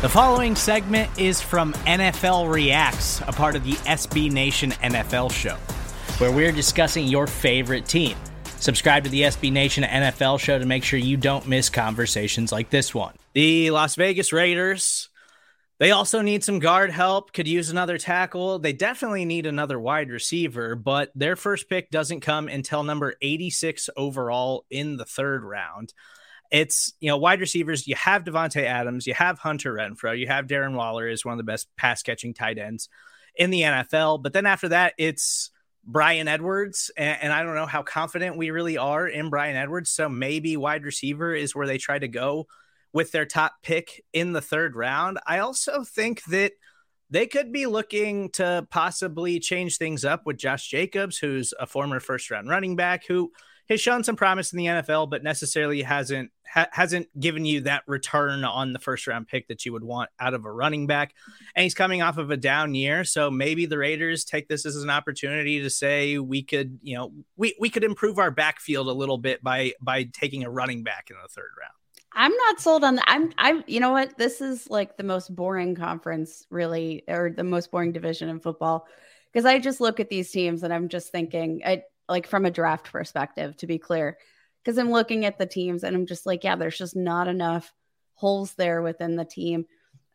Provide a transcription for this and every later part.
The following segment is from NFL Reacts, a part of the SB Nation NFL show, where we're discussing your favorite team. Subscribe to the SB Nation NFL show to make sure you don't miss conversations like this one. The Las Vegas Raiders, they also need some guard help, could use another tackle. They definitely need another wide receiver, but their first pick doesn't come until number 86 overall in the third round it's you know wide receivers. You have Davante Adams, you have Hunter Renfrow, you have Darren Waller is one of the best pass catching tight ends in the NFL. But then after that, it's Bryan Edwards, and, and, I don't know how confident we really are in Bryan Edwards. So maybe wide receiver is where they try to go with their top pick in the third round. I also think that they could be looking to possibly change things up with Josh Jacobs, who's a former first round running back who has shown some promise in the NFL, but necessarily hasn't ha- hasn't given you that return on the first round pick that you would want out of a running back. And he's coming off of a down year, so maybe the Raiders take this as an opportunity to say we could, you know, we we could improve our backfield a little bit by by taking a running back in the third round. I'm not sold on that. I'm I'm you know what? This is like the most boring conference really or the most boring division in football because I just look at these teams and I'm just thinking I like from a draft perspective, to be clear, because I'm looking at the teams and I'm just like, yeah, there's just not enough holes there within the team.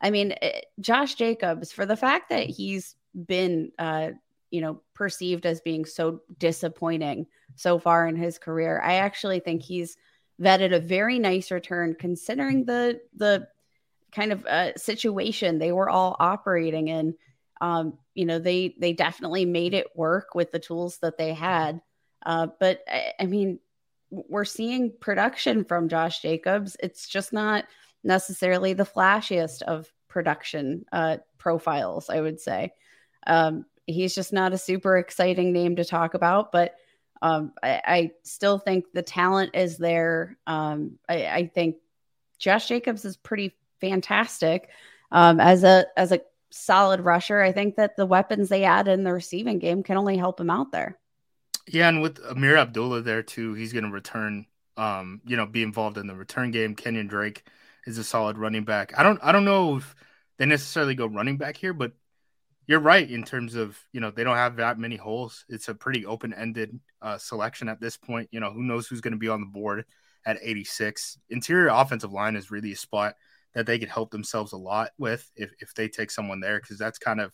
I mean, it, eh, Josh Jacobs, for the fact that he's been, uh, you know, perceived as being so disappointing so far in his career, I actually think he's vetted a very nice return considering the the kind of uh, situation they were all operating in. Um, you know they they definitely made it work with the tools that they had uh, but I, I, mean we're seeing production from josh jacobs it's just not necessarily the flashiest of production uh, profiles i would say um, he's just not a super exciting name to talk about but um, I, I, still think the talent is there um, I, I, think josh jacobs is pretty fantastic um, as a as a solid rusher. I think that the weapons they add in the receiving game can only help him out there. Yeah, and with Ameer Abdullah there too, he's going to return. Um, you know, be involved in the return game. Kenyan Drake is a solid running back. I don't, I don't know if they necessarily go running back here, but you're right in terms of you know they don't have that many holes. It's a pretty open ended uh, selection at this point. You know, who knows who's going to be on the board at 86. Interior offensive line is really a spot that they could help themselves a lot with if, if they take someone there because that's kind of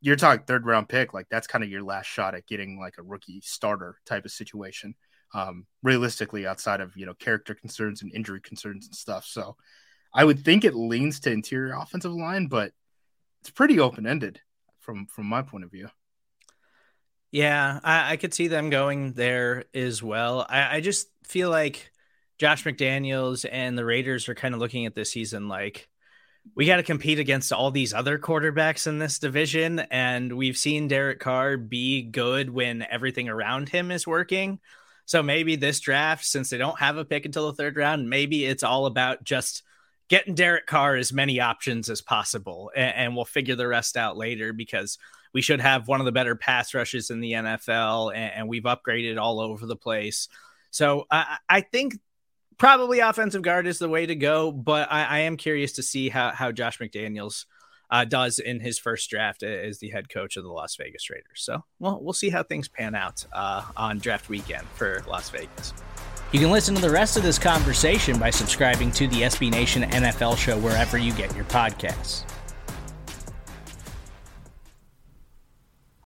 you're talking third round pick like that's kind of your last shot at getting like a rookie starter type of situation um, realistically outside of you know character concerns and injury concerns and stuff. So i would think it leans to interior offensive line but it's pretty open ended from from my point of view. Yeah I, I could see them going there as well. I, I just feel like Josh McDaniels and the Raiders are kind of looking at this season like we got to compete against all these other quarterbacks in this division. And we've seen Derek Carr be good when everything around him is working. So maybe this draft, since they don't have a pick until the third round, maybe it's all about just getting Derek Carr as many options as possible. And, and we'll figure the rest out later because we should have one of the better pass rushes in the NFL and, and we've upgraded all over the place. So I, I think probably offensive guard is the way to go, but I, I am curious to see how, how Josh McDaniels uh, does in his first draft as the head coach of the Las Vegas Raiders. So, well, we'll see how things pan out uh, on draft weekend for Las Vegas. You can listen to the rest of this conversation by subscribing to the SB Nation NFL show wherever you get your podcasts.